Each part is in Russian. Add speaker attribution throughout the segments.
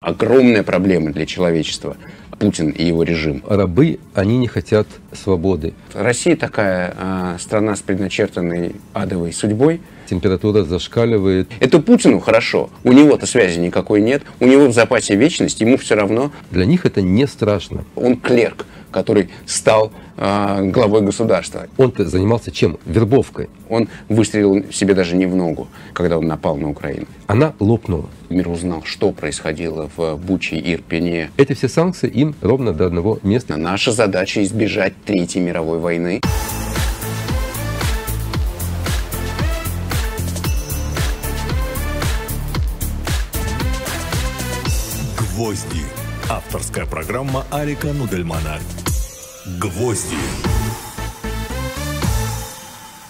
Speaker 1: Огромная проблема для человечества. Путин и его режим.
Speaker 2: Рабы, они не хотят свободы.
Speaker 1: Россия такая э, страна с предначертанной адовой судьбой.
Speaker 2: Температура зашкаливает.
Speaker 1: Это Путину хорошо. У него-то связи никакой нет. У него в запасе вечность, ему все равно.
Speaker 2: Для них это не страшно.
Speaker 1: Он клерк, который стал э, главой государства.
Speaker 2: Он-то занимался чем? Вербовкой.
Speaker 1: Он выстрелил себе даже не в ногу, когда он напал на Украину.
Speaker 2: Она лопнула.
Speaker 1: Мир узнал, что происходило в Буче и Ирпене.
Speaker 2: Эти все санкции им ровно до одного места.
Speaker 1: Наша задача избежать Третьей мировой войны.
Speaker 3: «Гвозди» – авторская программа Арика Нудельмана. «Гвозди».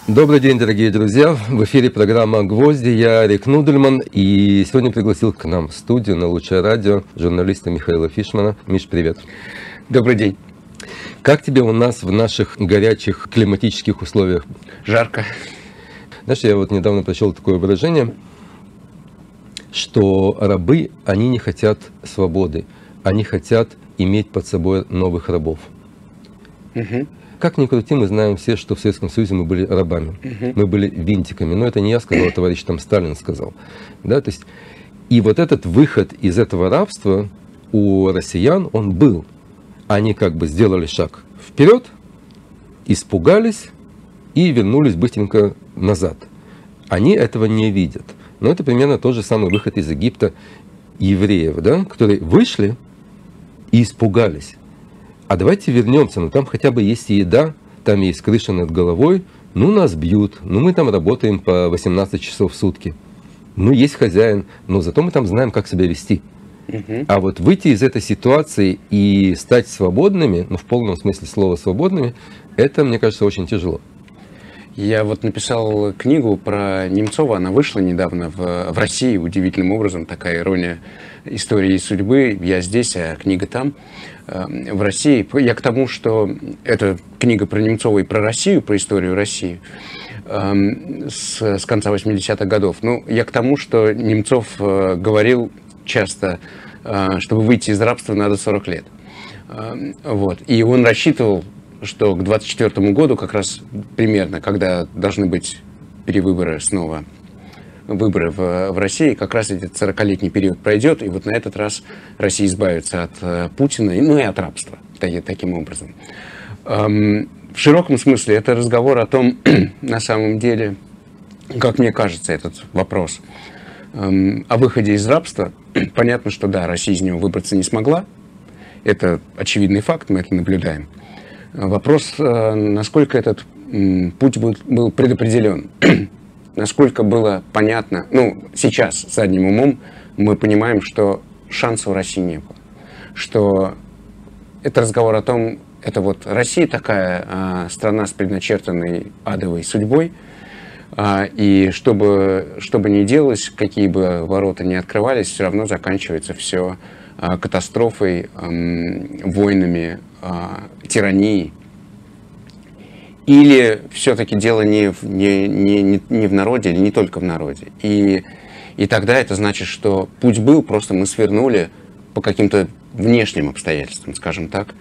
Speaker 2: Добрый день, дорогие друзья. В эфире программа «Гвозди». Я Арик Нудельман. И сегодня пригласил к нам в студию на Лучшее радио журналиста Михаила Фишмана. Миш, привет.
Speaker 1: Добрый день.
Speaker 2: Как тебе у нас в наших горячих климатических условиях?
Speaker 1: Жарко.
Speaker 2: Знаешь, я вот недавно прочел такое выражение, что рабы, они не хотят свободы, они хотят иметь под собой новых рабов.
Speaker 1: Угу.
Speaker 2: Как ни крути, мы знаем все, что в Советском Союзе мы были рабами,
Speaker 1: Мгм.
Speaker 2: мы были винтиками. Но это не я сказал, а товарищ там Сталин сказал. Да, то есть, и вот этот выход из этого рабства у россиян, он был. Они как бы сделали шаг вперед, испугались и вернулись быстренько назад. Они этого не видят. Но это примерно тот же самый выход из Египта евреев, да, которые вышли и испугались. А давайте вернемся, ну там хотя бы есть еда, там есть крыша над головой, ну нас бьют, ну мы там работаем по 18 часов в сутки. Ну есть хозяин, но зато мы там знаем, как себя вести. А вот выйти из этой ситуации и стать свободными, ну в полном смысле слова свободными, это, мне кажется, очень тяжело.
Speaker 1: Я вот написал книгу про Немцова, она вышла недавно в, в России, удивительным образом, такая ирония истории и судьбы. Я здесь, а книга там, э, в России. Я к тому, что это книга про Немцова и про Россию, про историю России эм, с, с конца 80-х годов. Ну, я к тому, что Немцов э, говорил часто, э, чтобы выйти из рабства, надо 40 лет. Эм, Вот. И он рассчитывал, что к 24 году, как раз примерно, когда должны быть перевыборы снова, выборы в, в России, как раз этот 40-летний период пройдет, и вот на этот раз Россия избавится от э, Путина, ну и от рабства та- таким образом. Эм, В широком смысле это разговор о том, на самом деле, как мне кажется, этот вопрос эм, о выходе из рабства. Понятно, что да, Россия из него выбраться не смогла. Это очевидный факт, мы это наблюдаем. Вопрос, э, насколько этот путь был, предопределен, насколько было понятно, ну, сейчас, задним умом, мы понимаем, что шанса у России не было. Что это разговор о том, это вот Россия такая а, страна с предначертанной адовой судьбой, а, и чтобы, что бы ни делалось, какие бы ворота ни открывались, все равно заканчивается все катастрофой, ам, войнами, а, тиранией. Или все-таки дело не в, не, не, не- в народе, или не только в народе. И, и тогда это значит, что путь был, просто мы свернули по каким-то внешним обстоятельствам, скажем так,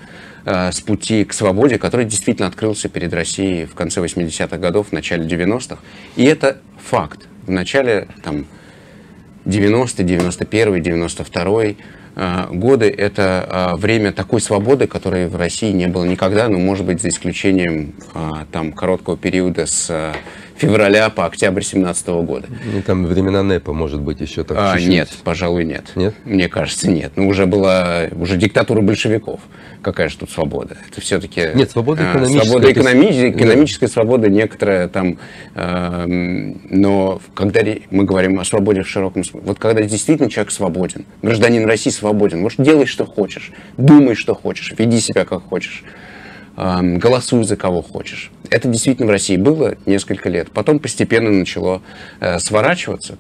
Speaker 1: э, с пути к свободе, который действительно открылся перед Россией в конце 80-х годов, в начале 90-х. И это факт. В начале там, 90 91 92 э, годы – это э, время такой свободы, которой в России не было никогда, ну, может быть, за исключением э, там короткого периода с э, февраля по октябрь 17 года.
Speaker 2: И там времена НЭПа, может быть, еще так
Speaker 1: А,
Speaker 2: чуть-чуть.
Speaker 1: нет, пожалуй, нет.
Speaker 2: Нет?
Speaker 1: Мне кажется, нет. Ну, уже была уже диктатура большевиков. Какая же тут свобода? Это все-таки...
Speaker 2: Нет, свобода экономическая,
Speaker 1: Свобода
Speaker 2: то есть-
Speaker 1: экономи- экономическая свобода некоторая там... эм, но когда мы говорим о свободе в широком смысле, вот когда действительно человек свободен, гражданин России свободен, можешь делай, что хочешь, думай, что хочешь, веди себя, как хочешь, голосуй за кого хочешь. Это действительно в России было несколько лет. Потом постепенно начало э, сворачиваться.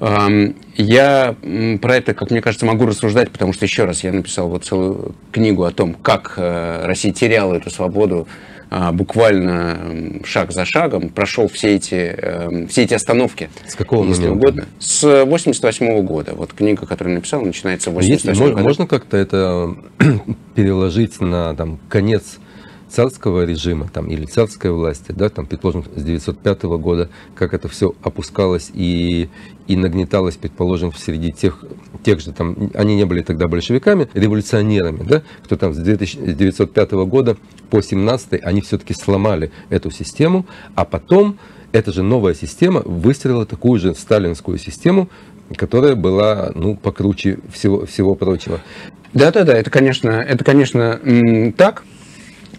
Speaker 1: Эм, Я про это, как мне кажется, могу рассуждать, потому что, еще раз, я написал вот целую книгу о том, как э, Россия теряла эту свободу буквально шаг за шагом прошел все эти, эм, все эти остановки.
Speaker 2: С какого
Speaker 1: если
Speaker 2: момента?
Speaker 1: угодно. С 88 года. Вот книга, которую написал, начинается в
Speaker 2: Есть,
Speaker 1: 88
Speaker 2: мож-
Speaker 1: году.
Speaker 2: можно как-то это переложить на там, конец царского режима там, или царской власти, да, там, предположим, с 905 года, как это все опускалось и, и нагнеталось, предположим, среди тех, тех же, там, они не были тогда большевиками, революционерами, да, кто там с 1905 года по 17 они все-таки сломали эту систему, а потом эта же новая система выстроила такую же сталинскую систему, которая была, ну, покруче всего, всего прочего.
Speaker 1: Да-да-да, это, конечно, это, конечно, так.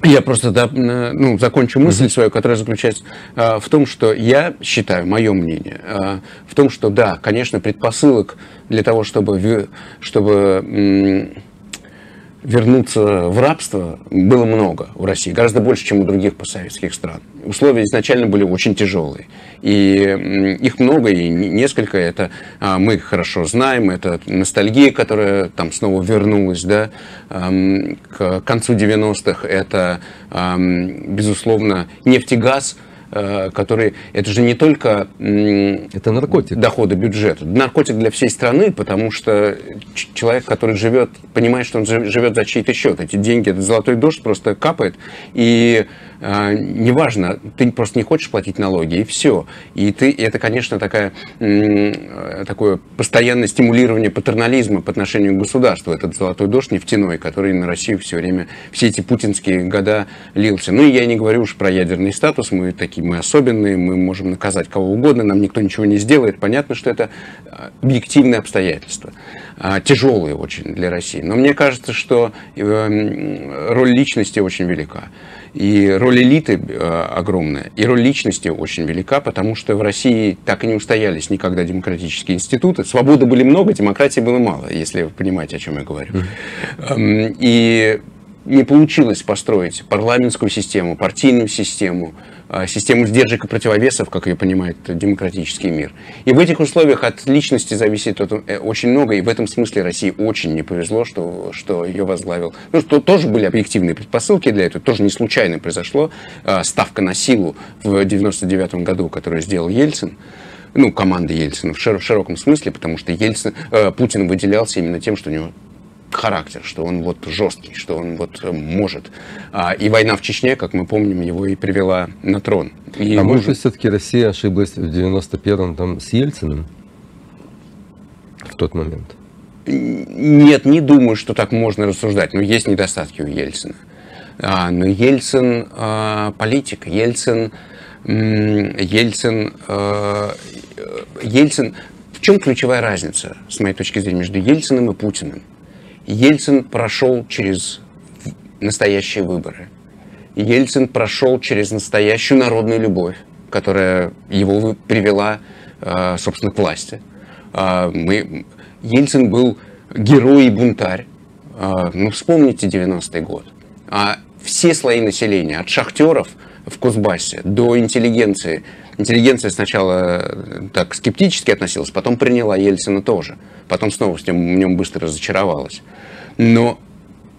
Speaker 1: Я просто да, м, ну, закончу мысль свою, которая заключается а, в том, что я считаю, мое мнение, а, в том, что да, конечно, предпосылок для того, чтобы, чтобы вернуться в рабство было много у России, гораздо больше, чем у других постсоветских стран. Условия изначально были очень тяжелые. И их много, и не- несколько. Это а, мы их хорошо знаем, это ностальгия, которая там снова вернулась, да, к концу 90-х. Это, безусловно, нефтегаз, э, который, это же не только
Speaker 2: Это наркотик.
Speaker 1: дохода бюджета. Наркотик для всей страны, потому что человек, который живет, понимает, что он жи- живет за чей-то счет. Эти деньги, этот золотой дождь просто капает. И а, неважно, ты просто не хочешь платить налоги, и все. И ты, и это, конечно, такая, э, такое постоянное стимулирование патернализма по отношению к государству. Этот золотой дождь нефтяной, который на Россию все время, все эти путинские года лился. Ну и я не говорю уж про ядерный статус, мы такие, мы особенные, мы можем наказать кого угодно, нам никто ничего не сделает. Понятно, что это а, объективные обстоятельства, тяжелые очень для России. Но мне кажется, что э, роль личности очень велика. И роль элиты э, огромная, и роль личности очень велика, потому что в России так и не устоялись никогда демократические институты. Свободы были много, демократии было мало, если вы понимаете, о чем я говорю. Эм, И не получилось построить парламентскую систему, партийную систему, систему сдержек и противовесов, как ее понимает демократический мир. И в этих условиях от личности зависит э, очень много, и в этом смысле России очень не повезло, что, что ее возглавил. Ну, что тоже были объективные предпосылки для этого, тоже не случайно произошло. А, Ставка на силу в 99 году, которую сделал Ельцин, ну, команда Ельцина в шир- в широком смысле, потому что Ельцин, э, Путин выделялся именно тем, что у него характер, что он вот жесткий, что он вот э, может. А, и война в Чечне, как мы помним, его и привела на трон. И
Speaker 2: а может быть, все-таки Россия ошиблась в 91-м там, с Ельциным в тот момент?
Speaker 1: Нет, не думаю, что так можно рассуждать. Но есть недостатки у Ельцина. А, но Ельцин а, политик, Ельцин, Ельцин, а, э, Ельцин. В чем ключевая разница, с моей точки зрения, между Ельциным и Путиным? Ельцин прошел через настоящие выборы. Ельцин прошел через настоящую народную любовь, которая его привела, э, собственно, к власти. А, Мы... Ельцин был герой и бунтарь. А, Ну, вспомните 90-й год. А Все слои населения, от шахтеров в Кузбассе до интеллигенции. Интеллигенция сначала э, так скептически относилась, потом приняла Ельцина тоже. Потом снова с ним, в нем быстро разочаровалась. Но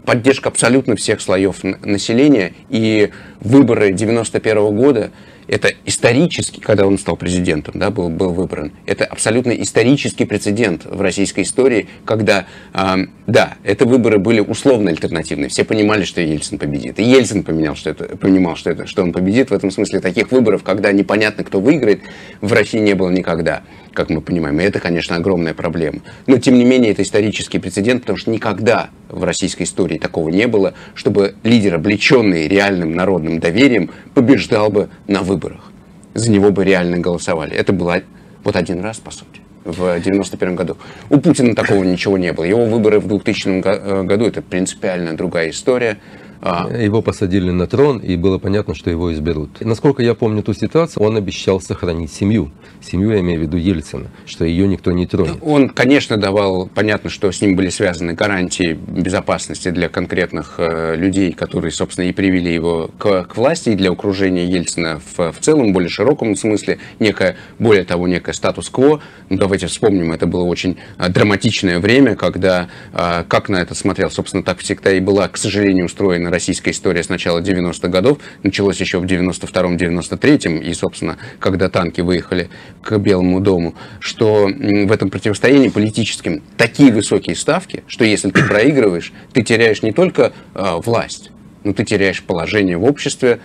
Speaker 1: поддержка абсолютно всех слоев населения. И выборы 91 года, это исторически, когда он стал президентом, да, был, был выбран, это абсолютно исторический прецедент в российской истории, когда, ам, да, это выборы были условно альтернативные. Все понимали, что Ельцин победит. И Ельцин поменял, что это, понимал, что, это, что он победит. В этом смысле таких выборов, когда непонятно, кто выиграет, в России не было никогда как мы понимаем. И это, конечно, огромная проблема. Но, тем не менее, это исторический прецедент, потому что никогда в российской истории такого не было, чтобы лидер, облеченный реальным народным доверием, побеждал бы на выборах. За него бы реально голосовали. Это было вот один раз, по сути в 91 году. У Путина такого ничего не было. Его выборы в 2000 го- э, году это принципиально другая история. А,
Speaker 2: Его посадили на трон, и было понятно, что его изберут. И насколько я помню ту ситуацию, он обещал сохранить семью. Семью я имею в виду Ельцина, что ее никто не тронет.
Speaker 1: Он, конечно, давал, понятно, что с ним были связаны гарантии безопасности для конкретных э, людей, которые, собственно, и привели его к, к власти, и для окружения Ельцина в, в целом, более широком смысле, некое, более того, некое статус-кво. Ну, давайте вспомним, это было очень э, драматичное время, когда, э, как на это смотрел, собственно, так всегда и была, к сожалению, устроена российская история с начала 90-х годов. Началось еще в 92-м, 93-м, и, собственно, когда танки выехали к Белому дому, что в этом противостоянии политическим такие высокие ставки, что если ты проигрываешь, ты теряешь не только э, власть, но ты теряешь положение в обществе,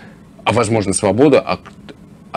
Speaker 1: а, возможно, свободу, а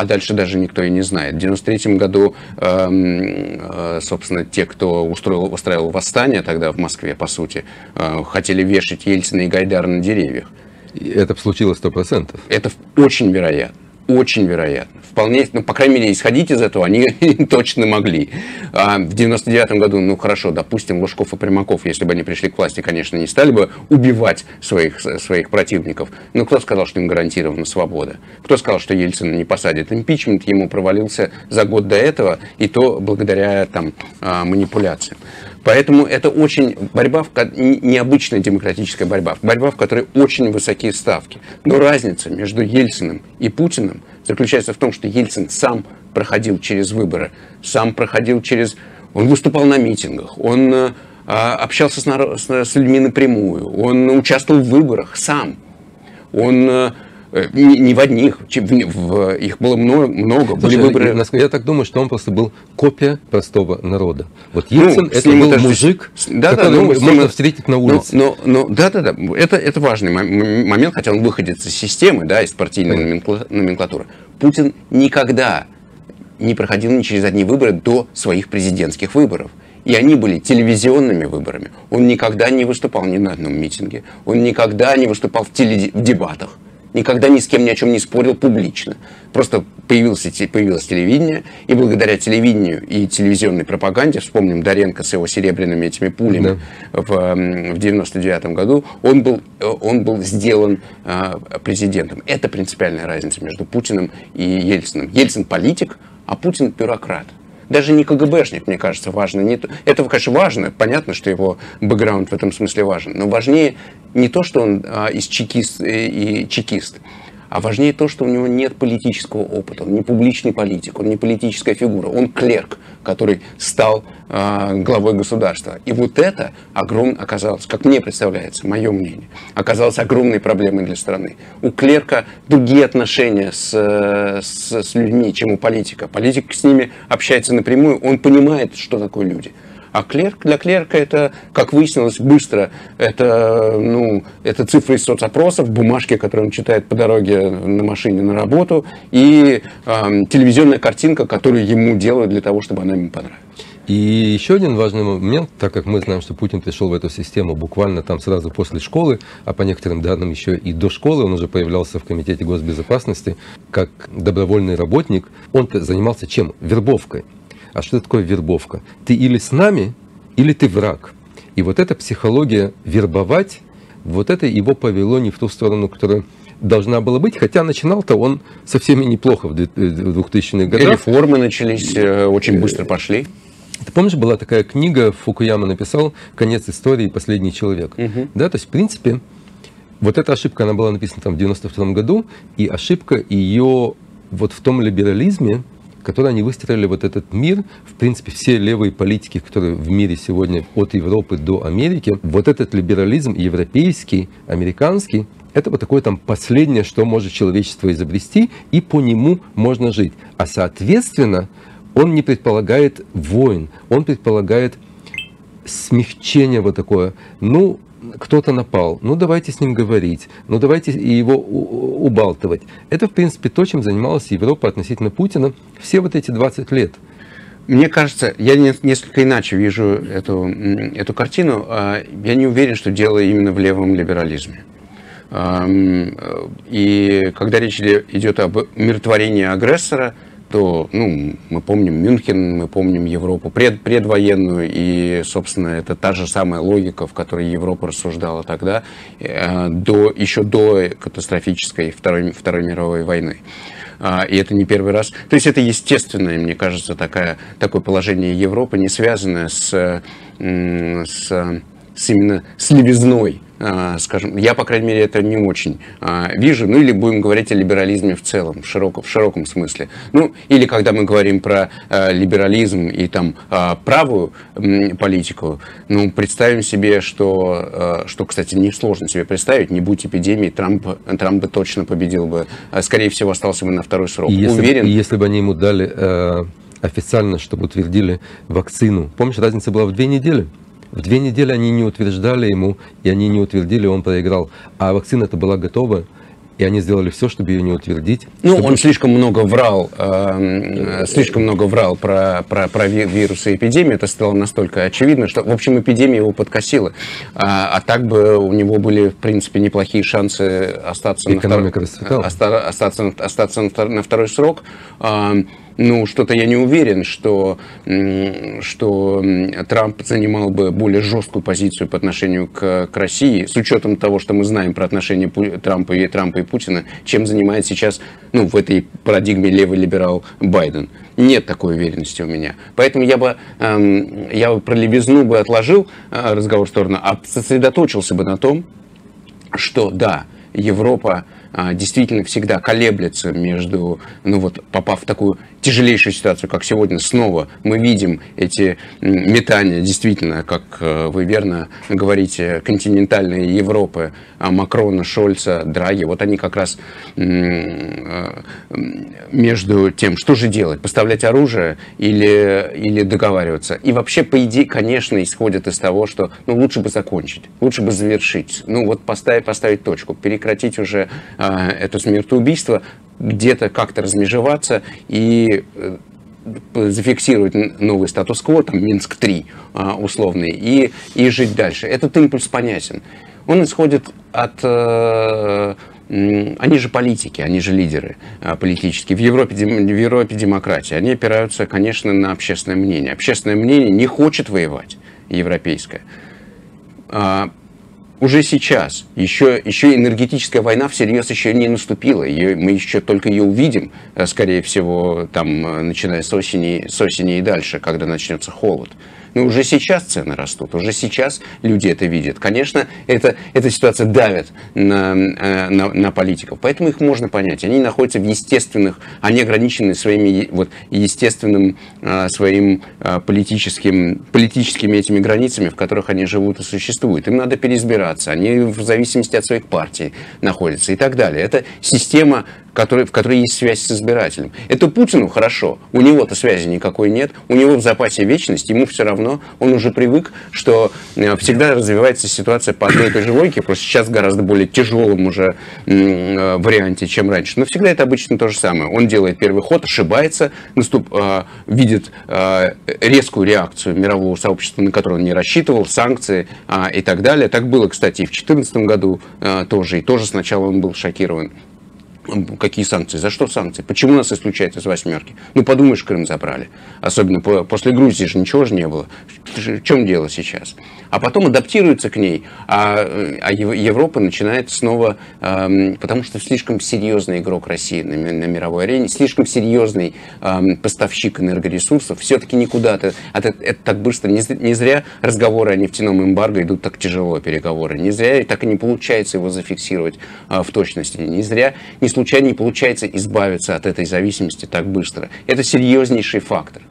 Speaker 1: а дальше даже никто и не знает. В 93 году, эм, э, собственно, те, кто устроил, устраивал восстание тогда в Москве, по сути, э, хотели вешать Ельцина и Гайдара на деревьях.
Speaker 2: Это случилось сто процентов.
Speaker 1: Это очень вероятно. Очень вероятно. Вполне, ну, по крайней мере, исходить из этого они точно могли. А в 99 году, ну, хорошо, допустим, Лужков и Примаков, если бы они пришли к власти, конечно, не стали бы убивать своих, своих противников. Но кто сказал, что им гарантирована свобода? Кто сказал, что Ельцин не посадит? Импичмент ему провалился за год до этого, и то благодаря там а, манипуляциям. Поэтому это очень борьба, в, необычная демократическая борьба, борьба, в которой очень высокие ставки. Но разница между Ельциным и Путиным заключается в том, что Ельцин сам проходил через выборы, сам проходил через... Он выступал на митингах, он э, общался с, народ... с людьми напрямую, он участвовал в выборах сам. Он Э, не, не в одних, в, их было много, много
Speaker 2: Слушай, были выборы. Я так думаю, что он просто был копия простого народа. Вот ну, Ельцин ну, это был даже, мужик, да, который да, ну, можно ним, встретить на улице.
Speaker 1: Но, но, но, да, да, да, это, это важный момент, хотя он выходит из системы, да, из партийной Понятно. номенклатуры. Путин никогда не проходил ни через одни выборы до своих президентских выборов. И они были телевизионными выборами. Он никогда не выступал ни на одном митинге. Он никогда не выступал в, теледи- в дебатах никогда ни с кем ни о чем не спорил публично. Просто появился, появилось телевидение, и благодаря телевидению и телевизионной пропаганде, вспомним Доренко с его серебряными этими пулями да. в, в 99 году, он был, он был сделан э, президентом. Это принципиальная разница между Путиным и Ельциным. Ельцин политик, а Путин бюрократ даже не КГБшник, мне кажется, важно. Не то, это, конечно, важно, понятно, что его бэкграунд в этом смысле важен, но важнее не то, что он а, из чекист, э, и чекист, а важнее то, что у него нет политического опыта. Он не публичный политик, он не политическая фигура, он клерк, который стал э, главой государства. И вот это огром, оказалось, как мне представляется, мое мнение, оказалось огромной проблемой для страны. У клерка другие отношения с, с, с людьми, чем у политика. Политик с ними общается напрямую, он понимает, что такое люди. А клерк, для клерка это, как выяснилось быстро, это, ну, это цифры из соцопросов, бумажки, которые он читает по дороге на машине на работу, и э, телевизионная картинка, которую ему делают для того, чтобы она ему понравилась.
Speaker 2: И еще один важный момент, так как мы знаем, что Путин пришел в эту систему буквально там сразу после школы, а по некоторым данным еще и до школы, он уже появлялся в Комитете госбезопасности как добровольный работник, он занимался чем? Вербовкой. А что такое вербовка? Ты или с нами, или ты враг. И вот эта психология вербовать, вот это его повело не в ту сторону, которая должна была быть, хотя начинал-то он со всеми неплохо в 2000-х годах. И
Speaker 1: реформы начались, э, очень быстро пошли.
Speaker 2: Ты помнишь, была такая книга, Фукуяма написал «Конец истории. Последний человек». Угу. Да, то есть, в принципе, вот эта ошибка, она была написана там в 92 году, и ошибка ее вот в том либерализме, которые они выстроили вот этот мир, в принципе, все левые политики, которые в мире сегодня от Европы до Америки, вот этот либерализм европейский, американский, это вот такое там последнее, что может человечество изобрести, и по нему можно жить. А соответственно, он не предполагает войн, он предполагает смягчение вот такое. Ну, кто-то напал, ну давайте с ним говорить, ну давайте его убалтывать. Это, в принципе, то, чем занималась Европа относительно Путина все вот эти 20 лет.
Speaker 1: Мне кажется, я несколько иначе вижу эту, эту картину. А, я не уверен, что дело именно в левом либерализме. И когда речь идет об миротворении агрессора, то ну, мы помним Мюнхен, мы помним Европу пред, предвоенную, и, собственно, это та же самая логика, в которой Европа рассуждала тогда, э, до, еще до катастрофической Второй, Второй мировой войны. А, и это не первый раз. То есть это естественное, мне кажется, такая, такое положение Европы, не связанное с, с с именно с левизной а, скажем, я, по крайней мере, это не очень а, вижу, ну или будем говорить о либерализме в целом, в широком, в широком смысле. Ну, или когда мы говорим про а, либерализм и там правую политику, ну, представим себе, что, что, кстати, не сложно себе представить, не будь эпидемии, Трамп, Трамп бы точно победил бы, скорее всего, остался бы на второй срок.
Speaker 2: Если, Уверен. Если бы они ему дали э, официально, чтобы утвердили вакцину, помнишь, разница была в две недели? В две недели они не утверждали ему, и они не утвердили, он проиграл. А вакцина это была готова, и они сделали все, чтобы ее не утвердить.
Speaker 1: Ну, чтобы... он слишком много врал, э, слишком много врал про, про, про вирусы и эпидемии. Это стало настолько очевидно, что, в общем, эпидемия его подкосила. А, а так бы у него были, в принципе, неплохие шансы остаться, на второй, остаться, остаться на второй срок. А, ну, что-то я не уверен, что, что Трамп занимал бы более жесткую позицию по отношению к, к России, с учетом того, что мы знаем про отношения Трампа и Трампа и Путина, чем занимает сейчас, ну, в этой парадигме левый либерал Байден. Нет такой уверенности у меня. Поэтому я бы, эм, я бы про левизну бы отложил э, разговор в сторону, а сосредоточился бы на том, что да, Европа действительно всегда колеблется между, ну вот, попав в такую тяжелейшую ситуацию, как сегодня, снова мы видим эти метания, действительно, как э, вы верно говорите, континентальные Европы, а, Макрона, Шольца, Драги, вот они как раз э, между тем, что же делать, поставлять оружие или, или договариваться. И вообще, по идее, конечно, исходят из того, что ну, лучше бы закончить, лучше бы завершить, ну вот поставить, поставить точку, прекратить уже это смертоубийство, где-то как-то размежеваться и э, зафиксировать новый статус-кво, там Минск-3 а, условный, и, и жить дальше. Этот импульс понятен. Он исходит от... Э, они же политики, они же лидеры а, политические. В Европе, в Европе демократия. Они опираются, конечно, на общественное мнение. Общественное мнение не хочет воевать, европейское. Уже сейчас. Еще, еще энергетическая война всерьез еще не наступила. Ее, мы еще только ее увидим, э, скорее всего, там, э, начиная с осени, с осени и дальше, когда начнется холод. Но уже сейчас цены растут, уже сейчас люди это видят. Конечно, это, эта ситуация давит на, э, на, на политиков, поэтому их можно понять. Они находятся в естественных, они ограничены своими вот, естественным э, своим э, политическим, политическими этими границами, в которых они живут и существуют. Им надо переизбираться, они в зависимости от своих партий находятся и так далее. Это система который, в которой есть связь с избирателем. Это Путину хорошо, у него-то связи никакой нет, у него в запасе вечность, ему все равно, он уже привык, что э, всегда развивается ситуация по одной и той же логике, просто сейчас гораздо более тяжелом уже э, варианте, чем раньше. Но всегда это обычно то же самое. Он делает первый ход, ошибается, наступ, э, видит резкую реакцию мирового сообщества, на которую он не рассчитывал, санкции и так далее. Так было, кстати, и в 2014 году тоже, и тоже сначала он был шокирован. Какие санкции? За что санкции? Почему нас исключают из восьмерки? Ну, подумаешь, Крым забрали. Особенно по, после Грузии же ничего же не было. В чем дело сейчас? А потом адаптируется к ней, а, а Европа начинает снова, эм, потому что слишком серьезный игрок России на, на мировой арене, слишком серьезный эм, поставщик энергоресурсов, все-таки никуда-то, это, это так быстро, не, не зря разговоры о нефтяном эмбарго идут так тяжело, переговоры, не зря так и не получается его зафиксировать э, в точности, не зря, не случайно не получается избавиться от этой зависимости так быстро. Это серьезнейший фактор.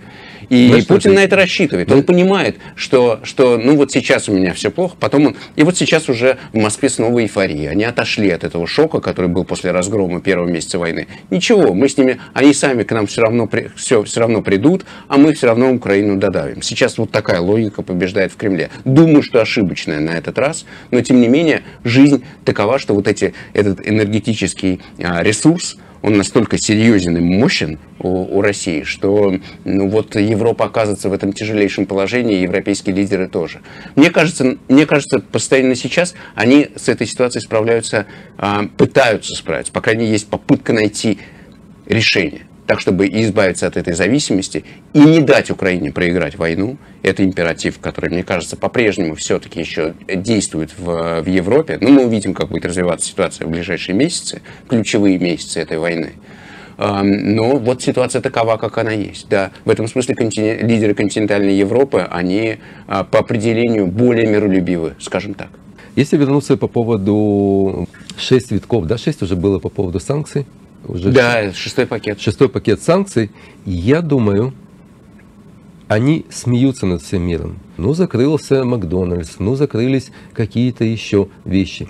Speaker 1: И Знаешь, Путин на это рассчитывает. Он понимает, что, что ну вот сейчас у меня все плохо, потом он... И вот сейчас уже в Москве снова эйфория. Они отошли от этого шока, который был после разгрома первого месяца войны. Ничего, мы с ними... Они сами к нам все равно, при, все, все равно придут, а мы все равно Украину додавим. Сейчас вот такая логика побеждает в Кремле. Думаю, что ошибочная на этот раз, но тем не менее жизнь такова, что вот эти, этот энергетический а, ресурс, он настолько серьезен и мощен у, у России, что ну, вот Европа оказывается в этом тяжелейшем положении, и европейские лидеры тоже. Мне кажется, мне кажется, постоянно сейчас они с этой ситуацией справляются, а, пытаются справиться. По крайней мере, есть попытка найти решение так, чтобы избавиться от этой зависимости и не дать Украине проиграть войну. Это императив, который, мне кажется, по-прежнему все-таки еще действует в, в Европе. Но мы увидим, как будет развиваться ситуация в ближайшие месяцы, ключевые месяцы этой войны. Но вот ситуация такова, как она есть. Да, в этом смысле континент, лидеры континентальной Европы, они а, по определению более миролюбивы, скажем так.
Speaker 2: Если вернуться по поводу шесть витков, да, шесть уже было по поводу санкций. Уже
Speaker 1: да, шестой пакет.
Speaker 2: Шестой пакет санкций. Я думаю, они смеются над всем миром. Ну, закрылся Макдональдс, ну, закрылись какие-то еще вещи.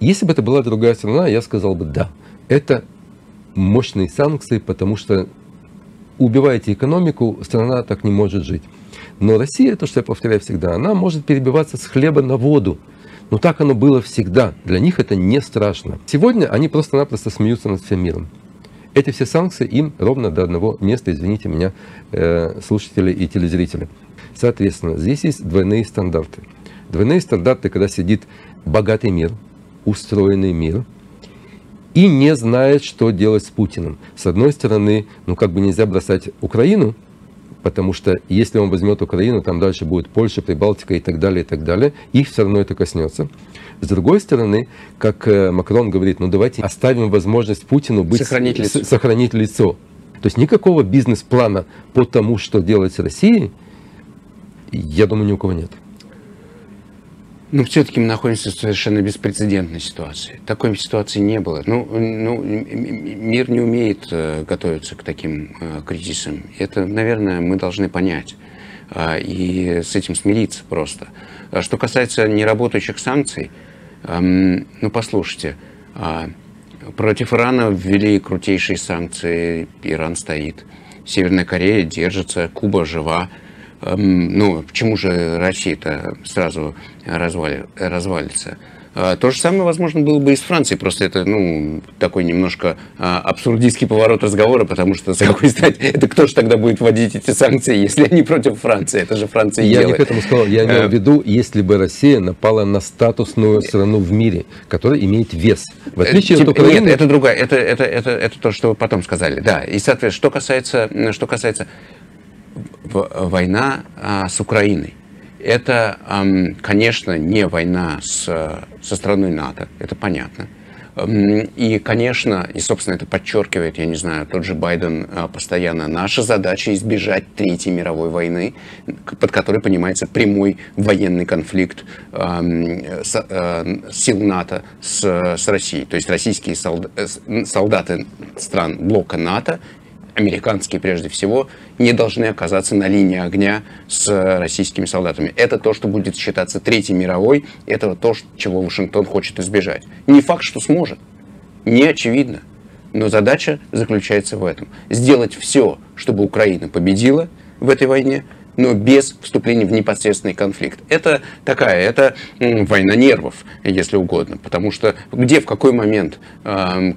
Speaker 2: Если бы это была другая страна, я сказал бы да. Это мощные санкции, потому что убиваете экономику, страна так не может жить. Но Россия, то, что я повторяю всегда, она может перебиваться с хлеба на воду. Но так оно было всегда. Для них это не страшно. Сегодня они просто-напросто смеются над всем миром. Эти все санкции им ровно до одного места, извините меня, э, слушатели и телезрители. Соответственно, здесь есть двойные стандарты. Двойные стандарты, когда сидит богатый мир, устроенный мир, и не знает, что делать с Путиным. С одной стороны, ну как бы нельзя бросать Украину, потому что если он возьмет Украину, там дальше будет Польша, Прибалтика и так далее, и так далее, их все равно это коснется. С другой стороны, как э, Макрон говорит, ну давайте оставим возможность Путину быть,
Speaker 1: сохранить лицо.
Speaker 2: сохранить лицо. То есть никакого бизнес-плана по тому, что делать с Россией, я думаю, ни у кого нет.
Speaker 1: Ну, все-таки мы находимся в совершенно беспрецедентной ситуации. Такой ситуации не было. Ну, ну мир не умеет э, готовиться к таким э, кризисам. Это, наверное, мы должны понять э, и с этим смириться просто. А что касается неработающих санкций, ну, послушайте, э, против Ирана ввели крутейшие санкции, Иран стоит. Северная Корея держится, Куба жива. Эм, ну, почему же Россия-то сразу развали, развалится? А, то же самое, возможно, было бы и с Францией, просто это, ну, такой немножко а, абсурдистский поворот разговора, потому что, с какой стати, это кто же тогда будет вводить эти санкции, если они против Франции? Это же Франция
Speaker 2: Я
Speaker 1: делает.
Speaker 2: не к этому сказал, я имел в э, виду, если бы Россия напала на статусную страну в мире, которая имеет вес. В отличие
Speaker 1: Тип,
Speaker 2: от Украины...
Speaker 1: Нет, это другая, это, это, это, это то, что вы потом сказали, да. И, соответственно, что касается, что касается война а, с Украиной. Это, конечно, не война с, со страной НАТО, это понятно. И, конечно, и, собственно, это подчеркивает, я не знаю, тот же Байден а, постоянно, наша задача избежать Третьей мировой войны, под которой понимается прямой военный конфликт э, сил НАТО с, с Россией. То есть российские солдаты стран блока НАТО американские прежде всего, не должны оказаться на линии огня с российскими солдатами. Это то, что будет считаться Третьей мировой, это то, чего Вашингтон хочет избежать. Не факт, что сможет, не очевидно, но задача заключается в этом. Сделать все, чтобы Украина победила в этой войне, но без вступления в непосредственный конфликт. Это такая, это война нервов, если угодно, потому что где, в какой момент э,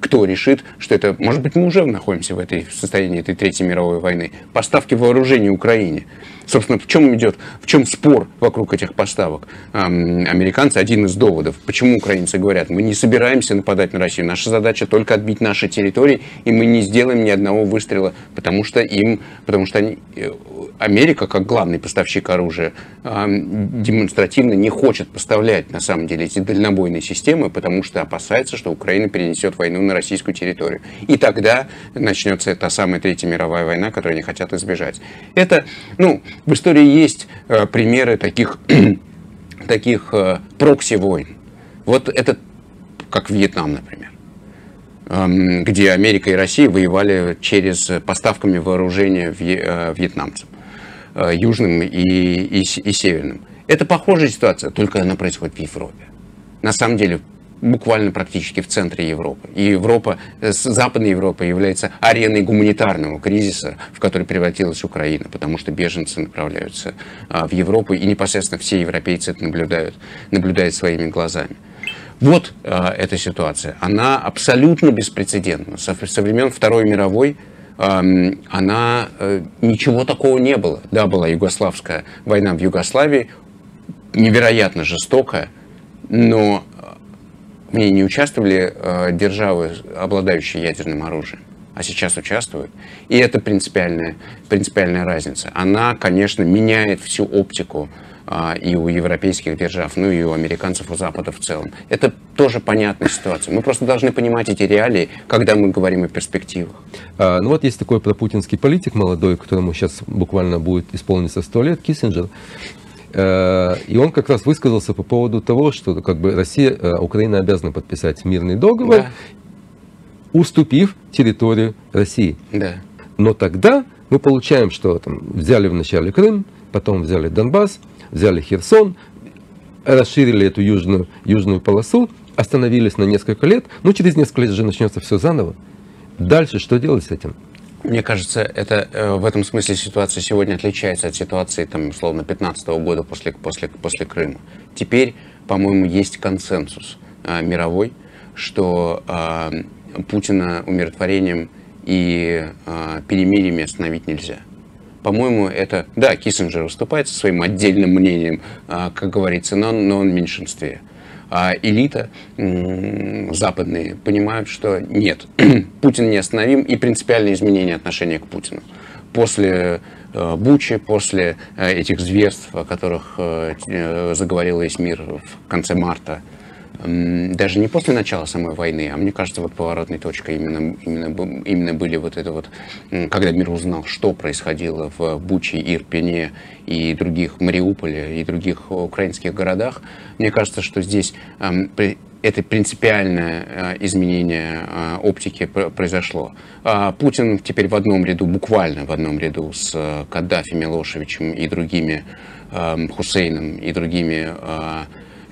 Speaker 1: кто решит, что это, может быть, мы уже находимся в этой состоянии этой Третьей мировой войны, поставки вооружений Украине. Собственно, в чем идет, в чем спор вокруг этих поставок? Американцы, один из доводов, почему украинцы говорят, мы не собираемся нападать на Россию, наша задача только отбить наши территории, и мы не сделаем ни одного выстрела, потому что им, потому что они, э, Америка, как главный поставщик оружия, демонстративно не хочет поставлять, на самом деле, эти дальнобойные системы, потому что опасается, что Украина перенесет войну на российскую территорию. И тогда начнется та самая Третья мировая война, которую они хотят избежать. Это, ну, в истории есть э, примеры таких, таких э, прокси-войн. Вот это как Вьетнам, например эм, где Америка и Россия воевали через поставками вооружения э, вьетнамцам. Э, южным и, и, и северным. Это похожая ситуация, только она происходит в Европе. На самом деле, буквально практически в центре Европы. И Европа, э, Западная Европа является ареной гуманитарного кризиса, в который превратилась Украина, потому что беженцы направляются а, в Европу, и непосредственно все европейцы это наблюдают, наблюдают своими глазами. Вот а, эта ситуация. Она абсолютно беспрецедентна. Со, со времен Второй мировой она, э, ничего такого не было. Да, была Югославская война в Югославии, невероятно жестокая, но в не участвовали э, державы, обладающие ядерным оружием, а сейчас участвуют. И это принципиальная, принципиальная разница. Она, конечно, меняет всю оптику а, и у европейских держав, ну и у американцев, у Запада в целом. Это тоже понятная ситуация. Мы просто должны понимать эти реалии, когда мы говорим о перспективах.
Speaker 2: А, ну вот есть такой пропутинский политик молодой, которому сейчас буквально будет исполниться 100 лет, Киссинджер. Э, и он как раз высказался по поводу того, что как бы Россия, э, Украина обязана подписать мирный договор, да. уступив территорию России.
Speaker 1: Да.
Speaker 2: Но тогда мы получаем, что там взяли вначале Крым, потом взяли Донбасс, взяли Херсон, расширили эту южную, южную полосу, остановились на несколько лет, ну через несколько лет же начнется все заново. Дальше что делать с этим?
Speaker 1: Мне кажется, это э, в этом смысле ситуация сегодня отличается от ситуации, там, условно, 15 года после, после, после Крыма. Теперь, по-моему, есть консенсус э, мировой, что э, Путина умиротворением и э, перемириями остановить нельзя. По-моему, это... Да, Киссинджер выступает со своим отдельным мнением, э, как говорится, но, но он в меньшинстве элита западные понимают, что нет, Путин неостановим и принципиальные изменения отношения к Путину. После э, Бучи, после э, этих зверств, о которых э, заговорил весь мир в конце марта даже не после начала самой войны, а мне кажется, вот поворотной точкой именно, именно, именно были вот это вот, когда мир узнал, что происходило в Буче, Ирпене и других, Мариуполе и других украинских городах. Мне кажется, что здесь это принципиальное э, изменение э, оптики произошло. А Путин теперь в одном ряду, буквально в одном ряду с э, Каддафи, Милошевичем и другими, Хусейном и другими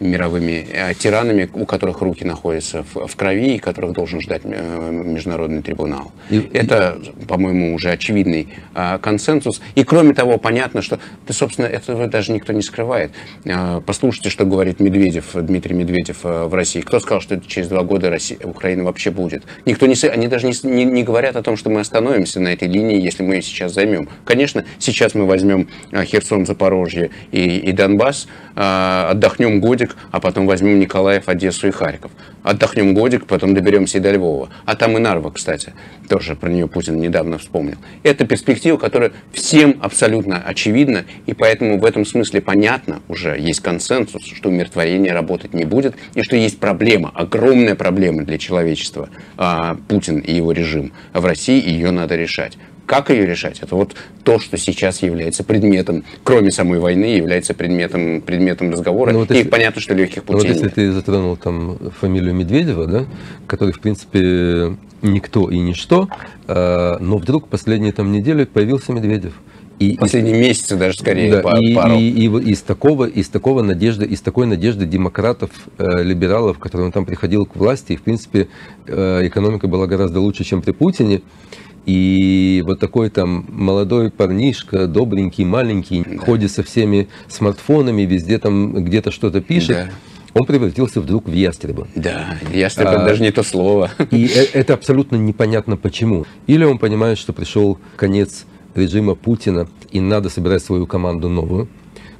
Speaker 1: мировыми э, тиранами, у которых руки находятся в, в крови и которых должен ждать э, международный трибунал. И, это, по-моему, уже очевидный а, консенсус. И кроме того, понятно, что, да, собственно, этого даже никто не скрывает. А, послушайте, что говорит Медведев, Дмитрий Медведев а, в России. Кто сказал, что через два года Россия, Украина вообще будет? Никто не, они даже не, не, не говорят о том, что мы остановимся на этой линии, если мы ее сейчас займем. Конечно, сейчас мы возьмем Херсон, Запорожье и, и Донбасс, отдохнем годик, а потом возьмем Николаев, Одессу и Харьков. Отдохнем годик, потом доберемся и до Львова. А там и Нарва, кстати, тоже про нее Путин недавно вспомнил. Это перспектива, которая всем абсолютно очевидна, и поэтому в этом смысле понятно уже, есть консенсус, что умиротворение работать не будет, и что есть проблема, огромная проблема для человечества, а, Путин и его режим в России, и ее надо решать. Как ее решать? Это вот то, что сейчас является предметом, кроме самой войны, является предметом, предметом разговора. Ну, вот и если, понятно, что легких путей
Speaker 2: ну, вот если ты затронул там фамилию Медведева, да, который, в принципе, никто и ничто, э, но вдруг последние там недели появился Медведев.
Speaker 1: И, Последние и, месяцы даже скорее
Speaker 2: да, по, и, пару. И, и, и из такого, из такого надежды, из такой надежды демократов, э, либералов, которые он там приходил к власти, и в принципе э, экономика была гораздо лучше, чем при Путине. И вот такой там молодой парнишка, добренький, маленький, да. ходит со всеми смартфонами, везде там где-то что-то пишет. Да. Он превратился вдруг в ястреба.
Speaker 1: Да, ястреб а, даже не то слово.
Speaker 2: И э, это абсолютно непонятно почему. Или он понимает, что пришел конец режима Путина, и надо собирать свою команду новую,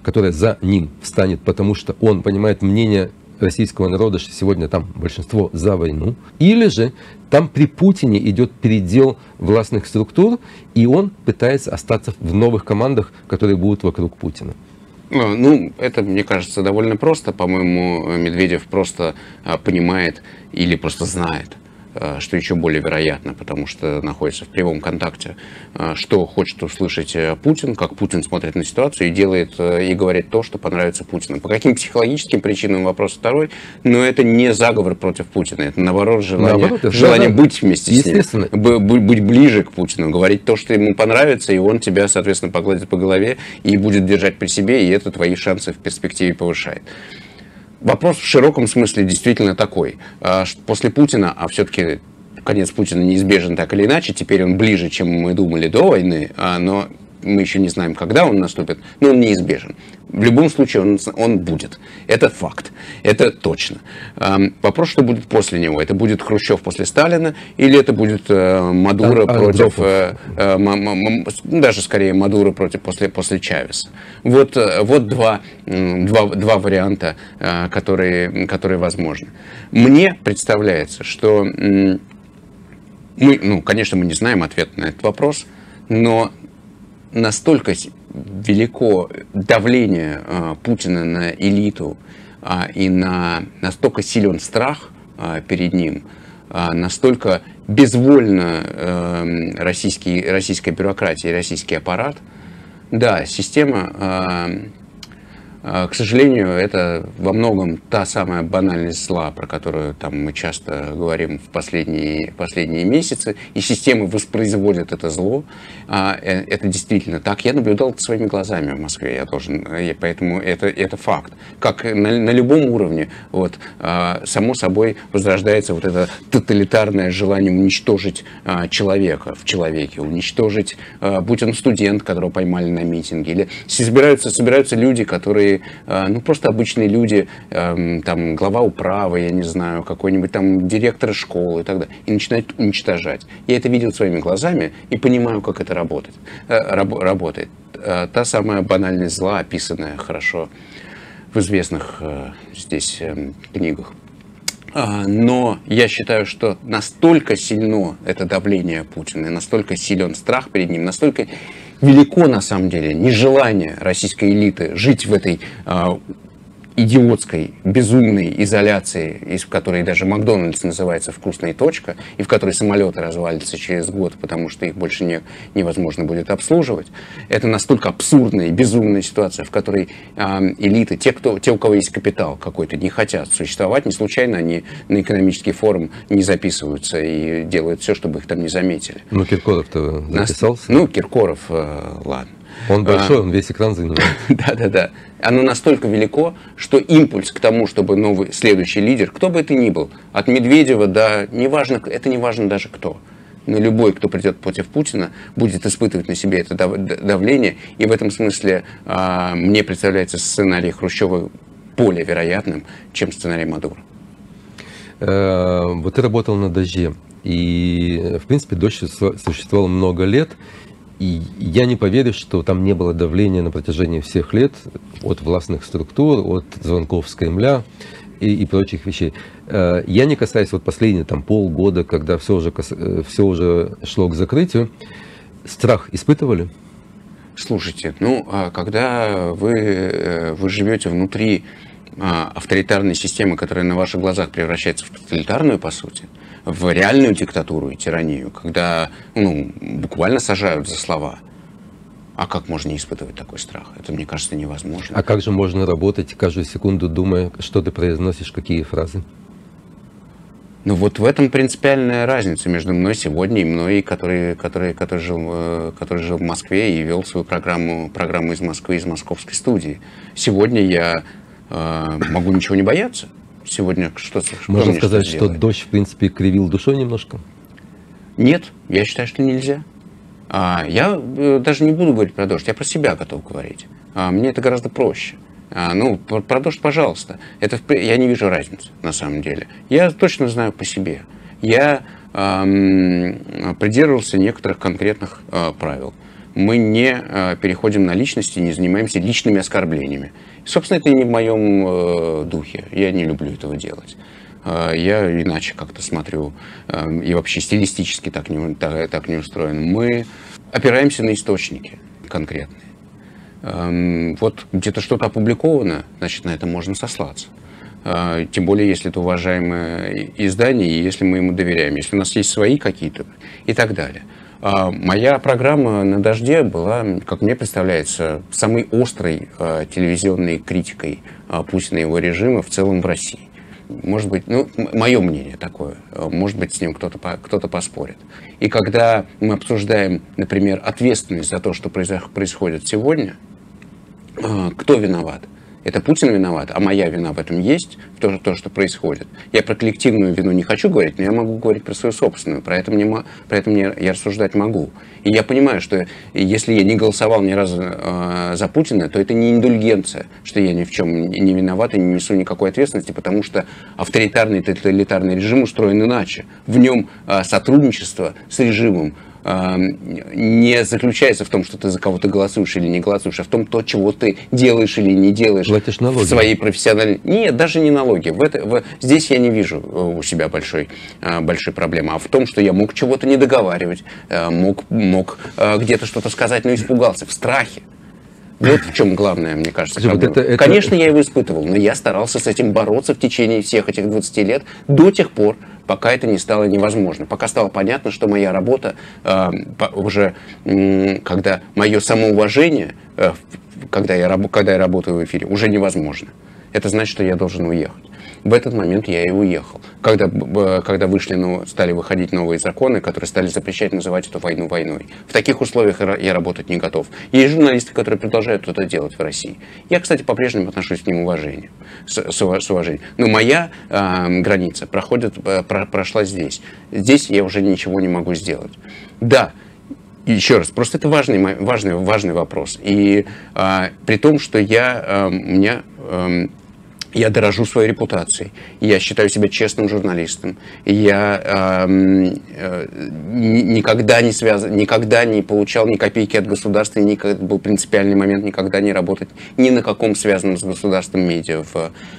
Speaker 2: которая за ним встанет, потому что он понимает мнение российского народа, что сегодня там большинство за войну, или же там при Путине идет передел властных структур, и он пытается остаться в новых командах, которые будут вокруг Путина.
Speaker 1: Ну, ну это, мне кажется, довольно просто. По-моему, Медведев просто а, понимает или просто знает, что еще более вероятно, потому что находится в прямом контакте, э, что хочет услышать э, Путин, как Путин смотрит на ситуацию и делает и говорит то, что понравится Путину. По каким психологическим причинам вопрос второй, но это не заговор против Путина, это наоборот желание, наоборот, желание да, быть вместе с ним, быть ближе к Путину, говорить то, что ему понравится, и он тебя, соответственно, погладит по голове и будет держать при себе, и это твои шансы в перспективе повышает. Вопрос в широком смысле действительно такой. А, после Путина, а все-таки конец Путина неизбежен так или иначе, теперь он ближе, чем мы думали до войны, а, но мы еще не знаем, когда он наступит, но он неизбежен. В любом случае он, он будет. Это факт. Это точно. Вопрос, что будет после него. Это будет Хрущев после Сталина или это будет э, Мадуро а, против... А, а, даже скорее Мадуро против после, после Чавеса. Вот, вот два, два, два варианта, которые, которые возможны. Мне представляется, что мы, ну, конечно, мы не знаем ответ на этот вопрос, но настолько велико давление а, Путина на элиту а, и на настолько силен страх а, перед ним, настолько безвольно эм, российский, российская бюрократия и российский аппарат, да, система к сожалению, это во многом та самая банальность зла, про которую там, мы часто говорим в последние, последние месяцы, и системы воспроизводят это зло. А, э, это действительно так. Я наблюдал это своими глазами в Москве, я должен, поэтому это, это факт. Как на, на любом уровне, вот, а, само собой возрождается вот это тоталитарное желание уничтожить человека в человеке, уничтожить, будь он студент, которого поймали на митинге, или собираются, собираются люди, которые Э, ну, просто обычные люди, эм, там, глава управы, я не знаю, какой-нибудь там директор школы и так далее, и начинают уничтожать. Я это видел своими глазами и понимаю, как это работает. Э, работает. Э, та самая банальность зла, описанная хорошо в известных здесь эм, книгах. Но я считаю, что настолько сильно это давление Путина, настолько силен страх перед ним, настолько велико на самом деле нежелание российской элиты жить в этой а, идиотской, безумной изоляции, из которой даже Макдональдс называется «вкусная точка», и в которой самолеты развалятся через год, потому что их больше не, невозможно будет обслуживать. Это настолько абсурдная и безумная ситуация, в которой э, элиты, те, кто, те, у кого есть капитал какой-то, не хотят существовать. Не случайно они на экономический форум не записываются и делают все, чтобы их там не заметили.
Speaker 2: Ну, Киркоров-то записался?
Speaker 1: Ну, Киркоров, э, ладно.
Speaker 2: Он большой, а, он весь экран занимает.
Speaker 1: Да-да-да. Оно настолько велико, что импульс к тому, чтобы новый, следующий лидер, кто бы это ни был, от Медведева до... Неважно, это не важно даже кто. Но любой, кто придет против Путина, будет испытывать на себе это давление. И в этом смысле а, мне представляется сценарий Хрущева более вероятным, чем сценарий Мадура.
Speaker 2: Э, вот ты работал на «Дожде». И, в принципе, «Дождь» существовал много лет. И я не поверю, что там не было давления на протяжении всех лет от властных структур, от звонков с Кремля и, и прочих вещей. Э, я не касаюсь вот последние там полгода, когда все уже, э, все уже шло к закрытию. Страх испытывали?
Speaker 1: Слушайте, ну, а когда вы, э, вы живете внутри авторитарной системы, которая на ваших глазах превращается в тоталитарную, по сути, в реальную диктатуру и тиранию, когда ну, буквально сажают за слова. А как можно не испытывать такой страх? Это, мне кажется, невозможно.
Speaker 2: А как же можно работать каждую секунду, думая, что ты произносишь, какие фразы?
Speaker 1: Ну вот в этом принципиальная разница между мной сегодня и мной, который, который, который, жил, э, который жил в Москве и вел свою программу, программу из Москвы, из московской студии. Сегодня я могу ничего не бояться сегодня что
Speaker 2: Можно что сказать, что, что дождь, в принципе, кривил душой немножко?
Speaker 1: Нет, я считаю, что нельзя. А, я э, даже не буду говорить про дождь, я про себя готов говорить. А, мне это гораздо проще. А, ну, про, про дождь, пожалуйста. Это, я не вижу разницы, на самом деле. Я точно знаю по себе. Я эм, придерживался некоторых конкретных э, правил. Мы не э, переходим на личности, не занимаемся личными оскорблениями. Собственно, это не в моем э, духе. Я не люблю этого делать. Э, я иначе как-то смотрю э, и вообще стилистически так не, так, так не устроен. Мы опираемся на источники конкретные. Э, вот где-то что-то опубликовано, значит, на это можно сослаться. Э, тем более, если это уважаемое издание, и если мы ему доверяем, если у нас есть свои какие-то и так далее. А, моя программа «На дожде» была, как мне представляется, самой острой а, телевизионной критикой а, Путина и его режима в целом в России. Может быть, ну, мое мнение такое, может быть, с ним кто-то кто поспорит. И когда мы обсуждаем, например, ответственность за то, что происходит сегодня, кто виноват? Это Путин виноват, а моя вина в этом есть, в том, то, что происходит. Я про коллективную вину не хочу говорить, но я могу говорить про свою собственную, про это мне, про это мне я рассуждать могу. И я понимаю, что если я не голосовал ни разу э, за Путина, то это не индульгенция, что я ни в чем не виноват и не несу никакой ответственности, потому что авторитарный тоталитарный режим устроен иначе. В нем э, сотрудничество с режимом не заключается в том, что ты за кого-то голосуешь или не голосуешь, а в том, то, чего ты делаешь или не делаешь
Speaker 2: Платишь налоги.
Speaker 1: в своей профессиональной... Нет, даже не налоги. В это, в... Здесь я не вижу э, у себя большой, э, большой проблемы, а в том, что я мог чего-то не договаривать, э, мог, мог где-то что-то сказать, но испугался, в страхе. Вот в чем главное, мне кажется,
Speaker 2: вот это- это-
Speaker 1: Конечно, я его испытывал, но я старался с этим бороться в течение всех этих 20 лет до тех пор, пока это не стало невозможно. Пока стало понятно, что моя работа э, уже, м, когда мое самоуважение, э, когда, я, когда я работаю в эфире, уже невозможно. Это значит, что я должен уехать. В этот момент я и уехал. Когда, б- когда вышли, ну, стали выходить новые законы, которые стали запрещать называть эту войну войной. В таких условиях я ра- я работать не готов. Есть журналисты, которые продолжают это делать в России. Я, кстати, по-прежнему отношусь к ним уважением, с, с ува- с уважением. Но моя э, граница проходит, э, про- прошла здесь. Здесь я уже ничего не могу сделать. Да, еще раз, просто это важный, важный, важный вопрос. И а, при том, что я, а, у меня, эм, я дорожу своей репутацией, я считаю себя честным журналистом, я эм, э, ни- никогда не связан, никогда не получал ни копейки от государства, и никогда, был принципиальный момент никогда не работать ни на каком связанном с государством медиа в,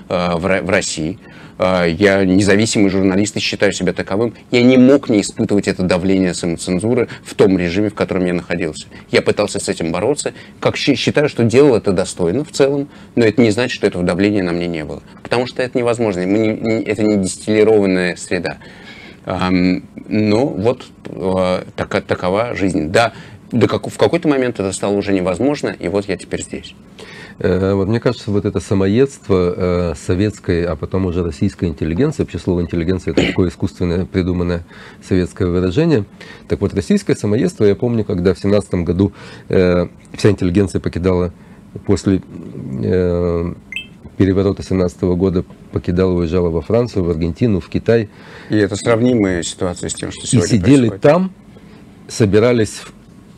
Speaker 1: э, в, в России. Э, Я независимый журналист и считаю себя таковым. Я не мог не испытывать это давление самоцензуры в том режиме, в котором я находился. Я пытался с этим бороться. Как считаю, что делал это достойно в целом, но это не значит, что этого давления на мне не было. Потому что это невозможно. Мы не- это не дистиллированная среда. Но вот э, така- такова жизнь. Да, до как- в какой-то момент это стало уже невозможно, и вот я теперь здесь.
Speaker 2: Э, Вот мне кажется, вот это самоедство э, советской, а потом уже российской интеллигенции, вообще слово интеллигенция это такое искусственное придуманное советское выражение. Так вот, российское самоедство, я помню, когда в семнадцатом году э, вся интеллигенция покидала после переворота 17 года, покидала, уезжала во Францию, в Аргентину, в Китай,
Speaker 1: И это сравнимая ситуация с тем, что
Speaker 2: и
Speaker 1: сегодня
Speaker 2: сидели
Speaker 1: происходит.
Speaker 2: там, собирались в,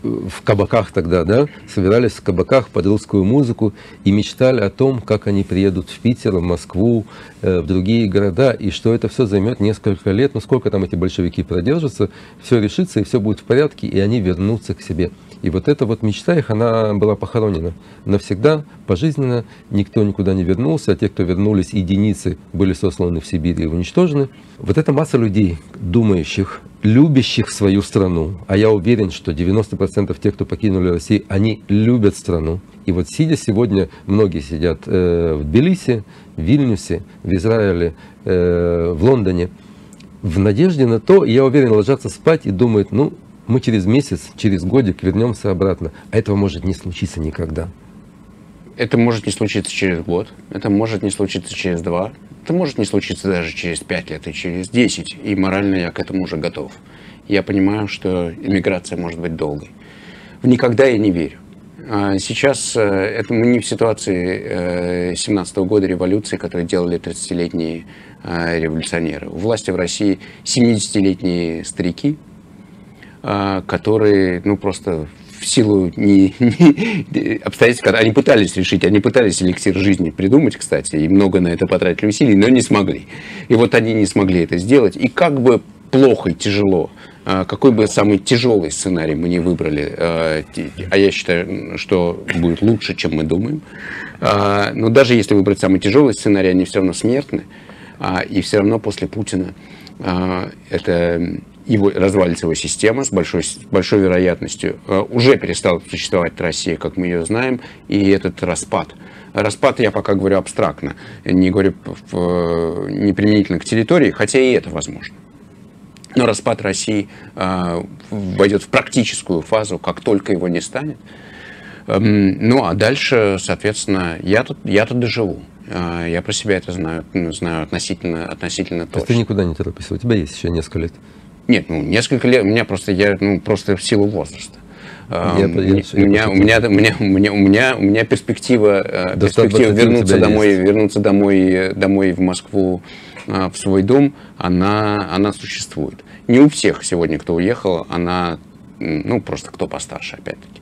Speaker 2: в кабаках тогда, да, собирались в кабаках под русскую музыку и мечтали о том, как они приедут в Питер, в Москву, э, в другие города, и что это все займет несколько лет, ну сколько там эти большевики продержатся, все решится и все будет в порядке, и они вернутся к себе. И вот эта вот мечта их, она была похоронена навсегда, пожизненно, никто никуда не вернулся, а те, кто вернулись, единицы были сосланы в Сибирь и уничтожены. Вот эта масса людей, думающих, любящих свою страну, а я уверен, что 90% тех, кто покинули Россию, они любят страну. И вот сидя сегодня, многие сидят э, в Тбилиси, в Вильнюсе, в Израиле, э, в Лондоне, в надежде на то, я уверен, ложатся спать и думают, ну, мы через месяц, через годик вернемся обратно. А этого может не случиться никогда.
Speaker 1: Это может не случиться через год, это может не случиться через два, это может не случиться даже через пять лет и через десять. И морально я к этому уже готов. Я понимаю, что иммиграция может быть долгой. В никогда я не верю. А Сейчас э, это мы не в ситуации 17 года революции, которую делали 30-летние э, революционеры. У власти в России 70-летние старики, которые, ну, просто в силу не, не- обстоятельств, они пытались решить, они пытались эликсир жизни придумать, кстати, и много на это потратили усилий, но не смогли. И вот они не смогли это сделать. И как бы плохо и тяжело, а, какой бы самый тяжелый сценарий мы не выбрали, а, а я считаю, что будет лучше, чем мы думаем, а, но даже если выбрать самый тяжелый сценарий, они все равно смертны, а, и все равно после Путина а, это его, развалится его система с большой, с большой вероятностью. А, Уже перестала существовать Россия, как мы ее знаем, и этот распад. Распад я пока говорю абстрактно, не говорю в- не применительно к территории, хотя и это возможно. Но распад России а, войдет в практическую фазу, как только его не станет. Эм, Ну, а дальше, соответственно, я тут, я тут доживу. Я про себя это знаю, ну, знаю относительно, относительно
Speaker 2: То есть ты
Speaker 1: точно.
Speaker 2: никуда не торопишься, у тебя есть еще несколько лет.
Speaker 1: Нет, ну, несколько лет, у меня просто, я, ну, просто в силу возраста. А,
Speaker 2: Я- я
Speaker 1: у, меня, у, меня, у, меня, у, меня, у, меня, у меня перспектива, э, перспектива
Speaker 2: 120 у
Speaker 1: вернуться домой,
Speaker 2: есть.
Speaker 1: вернуться домой, э, домой в Москву, а, в свой дом, она, она существует. Не у всех сегодня, кто уехал, она, ну, просто кто постарше, опять-таки.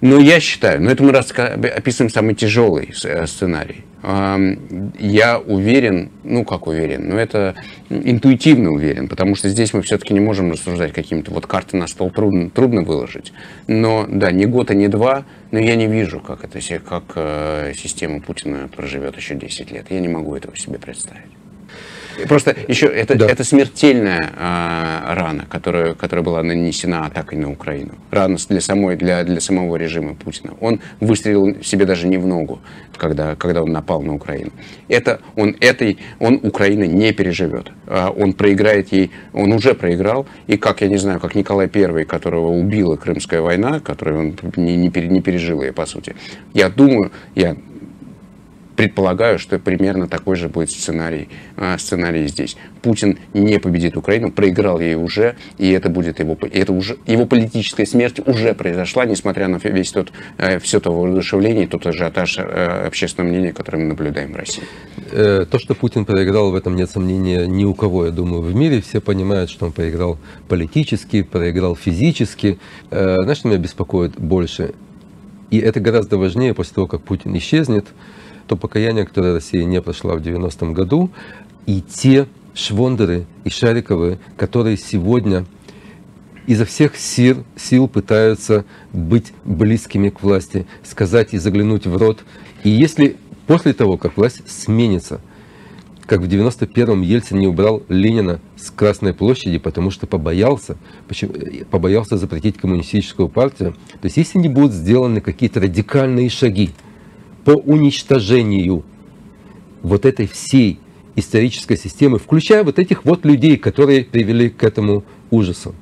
Speaker 1: Но я считаю, но это мы описываем самый тяжелый э, сценарий. Я уверен, ну как уверен, но это интуитивно уверен, потому что здесь мы все-таки не можем рассуждать какими-то, вот карты на стол трудно, трудно выложить. Но да, не год, а не два, но я не вижу, как это, как э, система Путина проживет еще 10 лет. Я не могу этого себе представить. Просто еще это,
Speaker 2: Да.
Speaker 1: это смертельная а, рана, которая, которая была нанесена атакой на Украину. Рана для, самой, для, для самого режима Путина. Он выстрелил себе даже не в ногу, когда, когда он напал на Украину. Это, он, этой, он Украина не переживет. А, Он проиграет ей, он уже проиграл. И как, я не знаю, как Николай I, которого убила Крымская война, которую он не, не, не пережил ее, по сути. Я думаю, я предполагаю, что примерно такой же будет сценарий, а, сценарий здесь. Путин не победит Украину, проиграл ей уже, и это будет его, это уже, его политическая смерть уже произошла, несмотря на весь тот, э, все то воодушевление, и тот ажиотаж э, общественного мнения, который мы наблюдаем в России.
Speaker 2: Э, То, что Путин проиграл, в этом нет сомнения ни у кого, я думаю, в мире. Все понимают, что он проиграл политически, проиграл физически. Знаешь, что меня беспокоит больше? И это гораздо важнее после того, как Путин исчезнет, то покаяние, которое Россия не прошла в 90-м году, и те швондеры и шариковы, которые сегодня изо всех сил, сил пытаются быть близкими к власти, сказать и заглянуть в рот. И если после того, как власть сменится, как в 91-м Ельцин не убрал Ленина с Красной площади, потому что побоялся, почему- побоялся запретить коммунистическую партию. То есть если не будут сделаны какие-то радикальные шаги по уничтожению вот этой всей исторической системы, включая вот этих вот людей, которые привели к этому ужасу,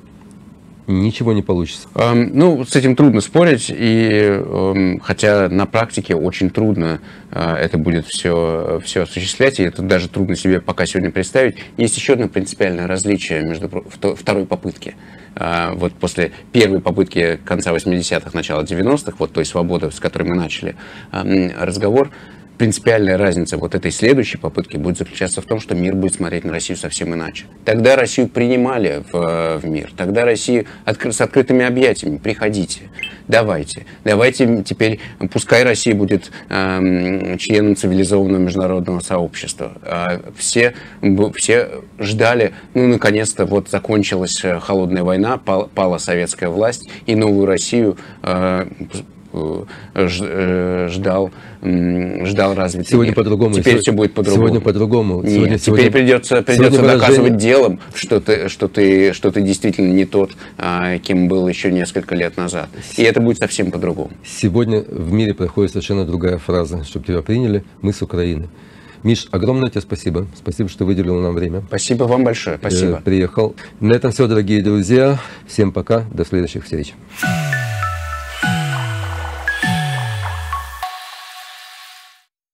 Speaker 2: ничего не получится.
Speaker 1: Эм, Ну, с этим трудно спорить, и эм, хотя на практике очень трудно э, это будет все, все осуществлять, и это даже трудно себе пока сегодня представить. Есть еще одно принципиальное различие между второй попытки. Э, Вот после первой попытки конца 80-х, начала 90-х, вот той свободы, с которой мы начали эм, разговор, принципиальная разница вот этой следующей попытки будет заключаться в том, что мир будет смотреть на Россию совсем иначе. Тогда Россию принимали в, э, в мир, тогда Россию откры- с открытыми объятиями, приходите, давайте, давайте теперь, пускай Россия будет эм, членом цивилизованного международного сообщества. А все, все ждали, ну, наконец-то, вот закончилась э, холодная война, пал- пала советская власть, и новую Россию э, э, э, ждал, м, ждал развитый
Speaker 2: Сегодня
Speaker 1: мир.
Speaker 2: по-другому.
Speaker 1: Теперь
Speaker 2: Сегодня-
Speaker 1: все будет по-другому.
Speaker 2: Сегодня по-другому.
Speaker 1: Нет,
Speaker 2: Сегодня-
Speaker 1: теперь
Speaker 2: сегодня-
Speaker 1: придется, придется
Speaker 2: сегодня выражение-
Speaker 1: доказывать делом, что ты, что, ты, что ты действительно не тот, а, кем был еще несколько лет назад. И это будет совсем по-другому.
Speaker 2: Сегодня в мире проходит совершенно другая фраза, чтобы тебя приняли, мы с Украины. Миш, огромное тебе спасибо. Спасибо, что выделил нам время.
Speaker 1: Спасибо вам большое.
Speaker 2: Э,
Speaker 1: Спасибо.
Speaker 2: Приехал. На этом все, дорогие друзья. Всем пока. До следующих встреч.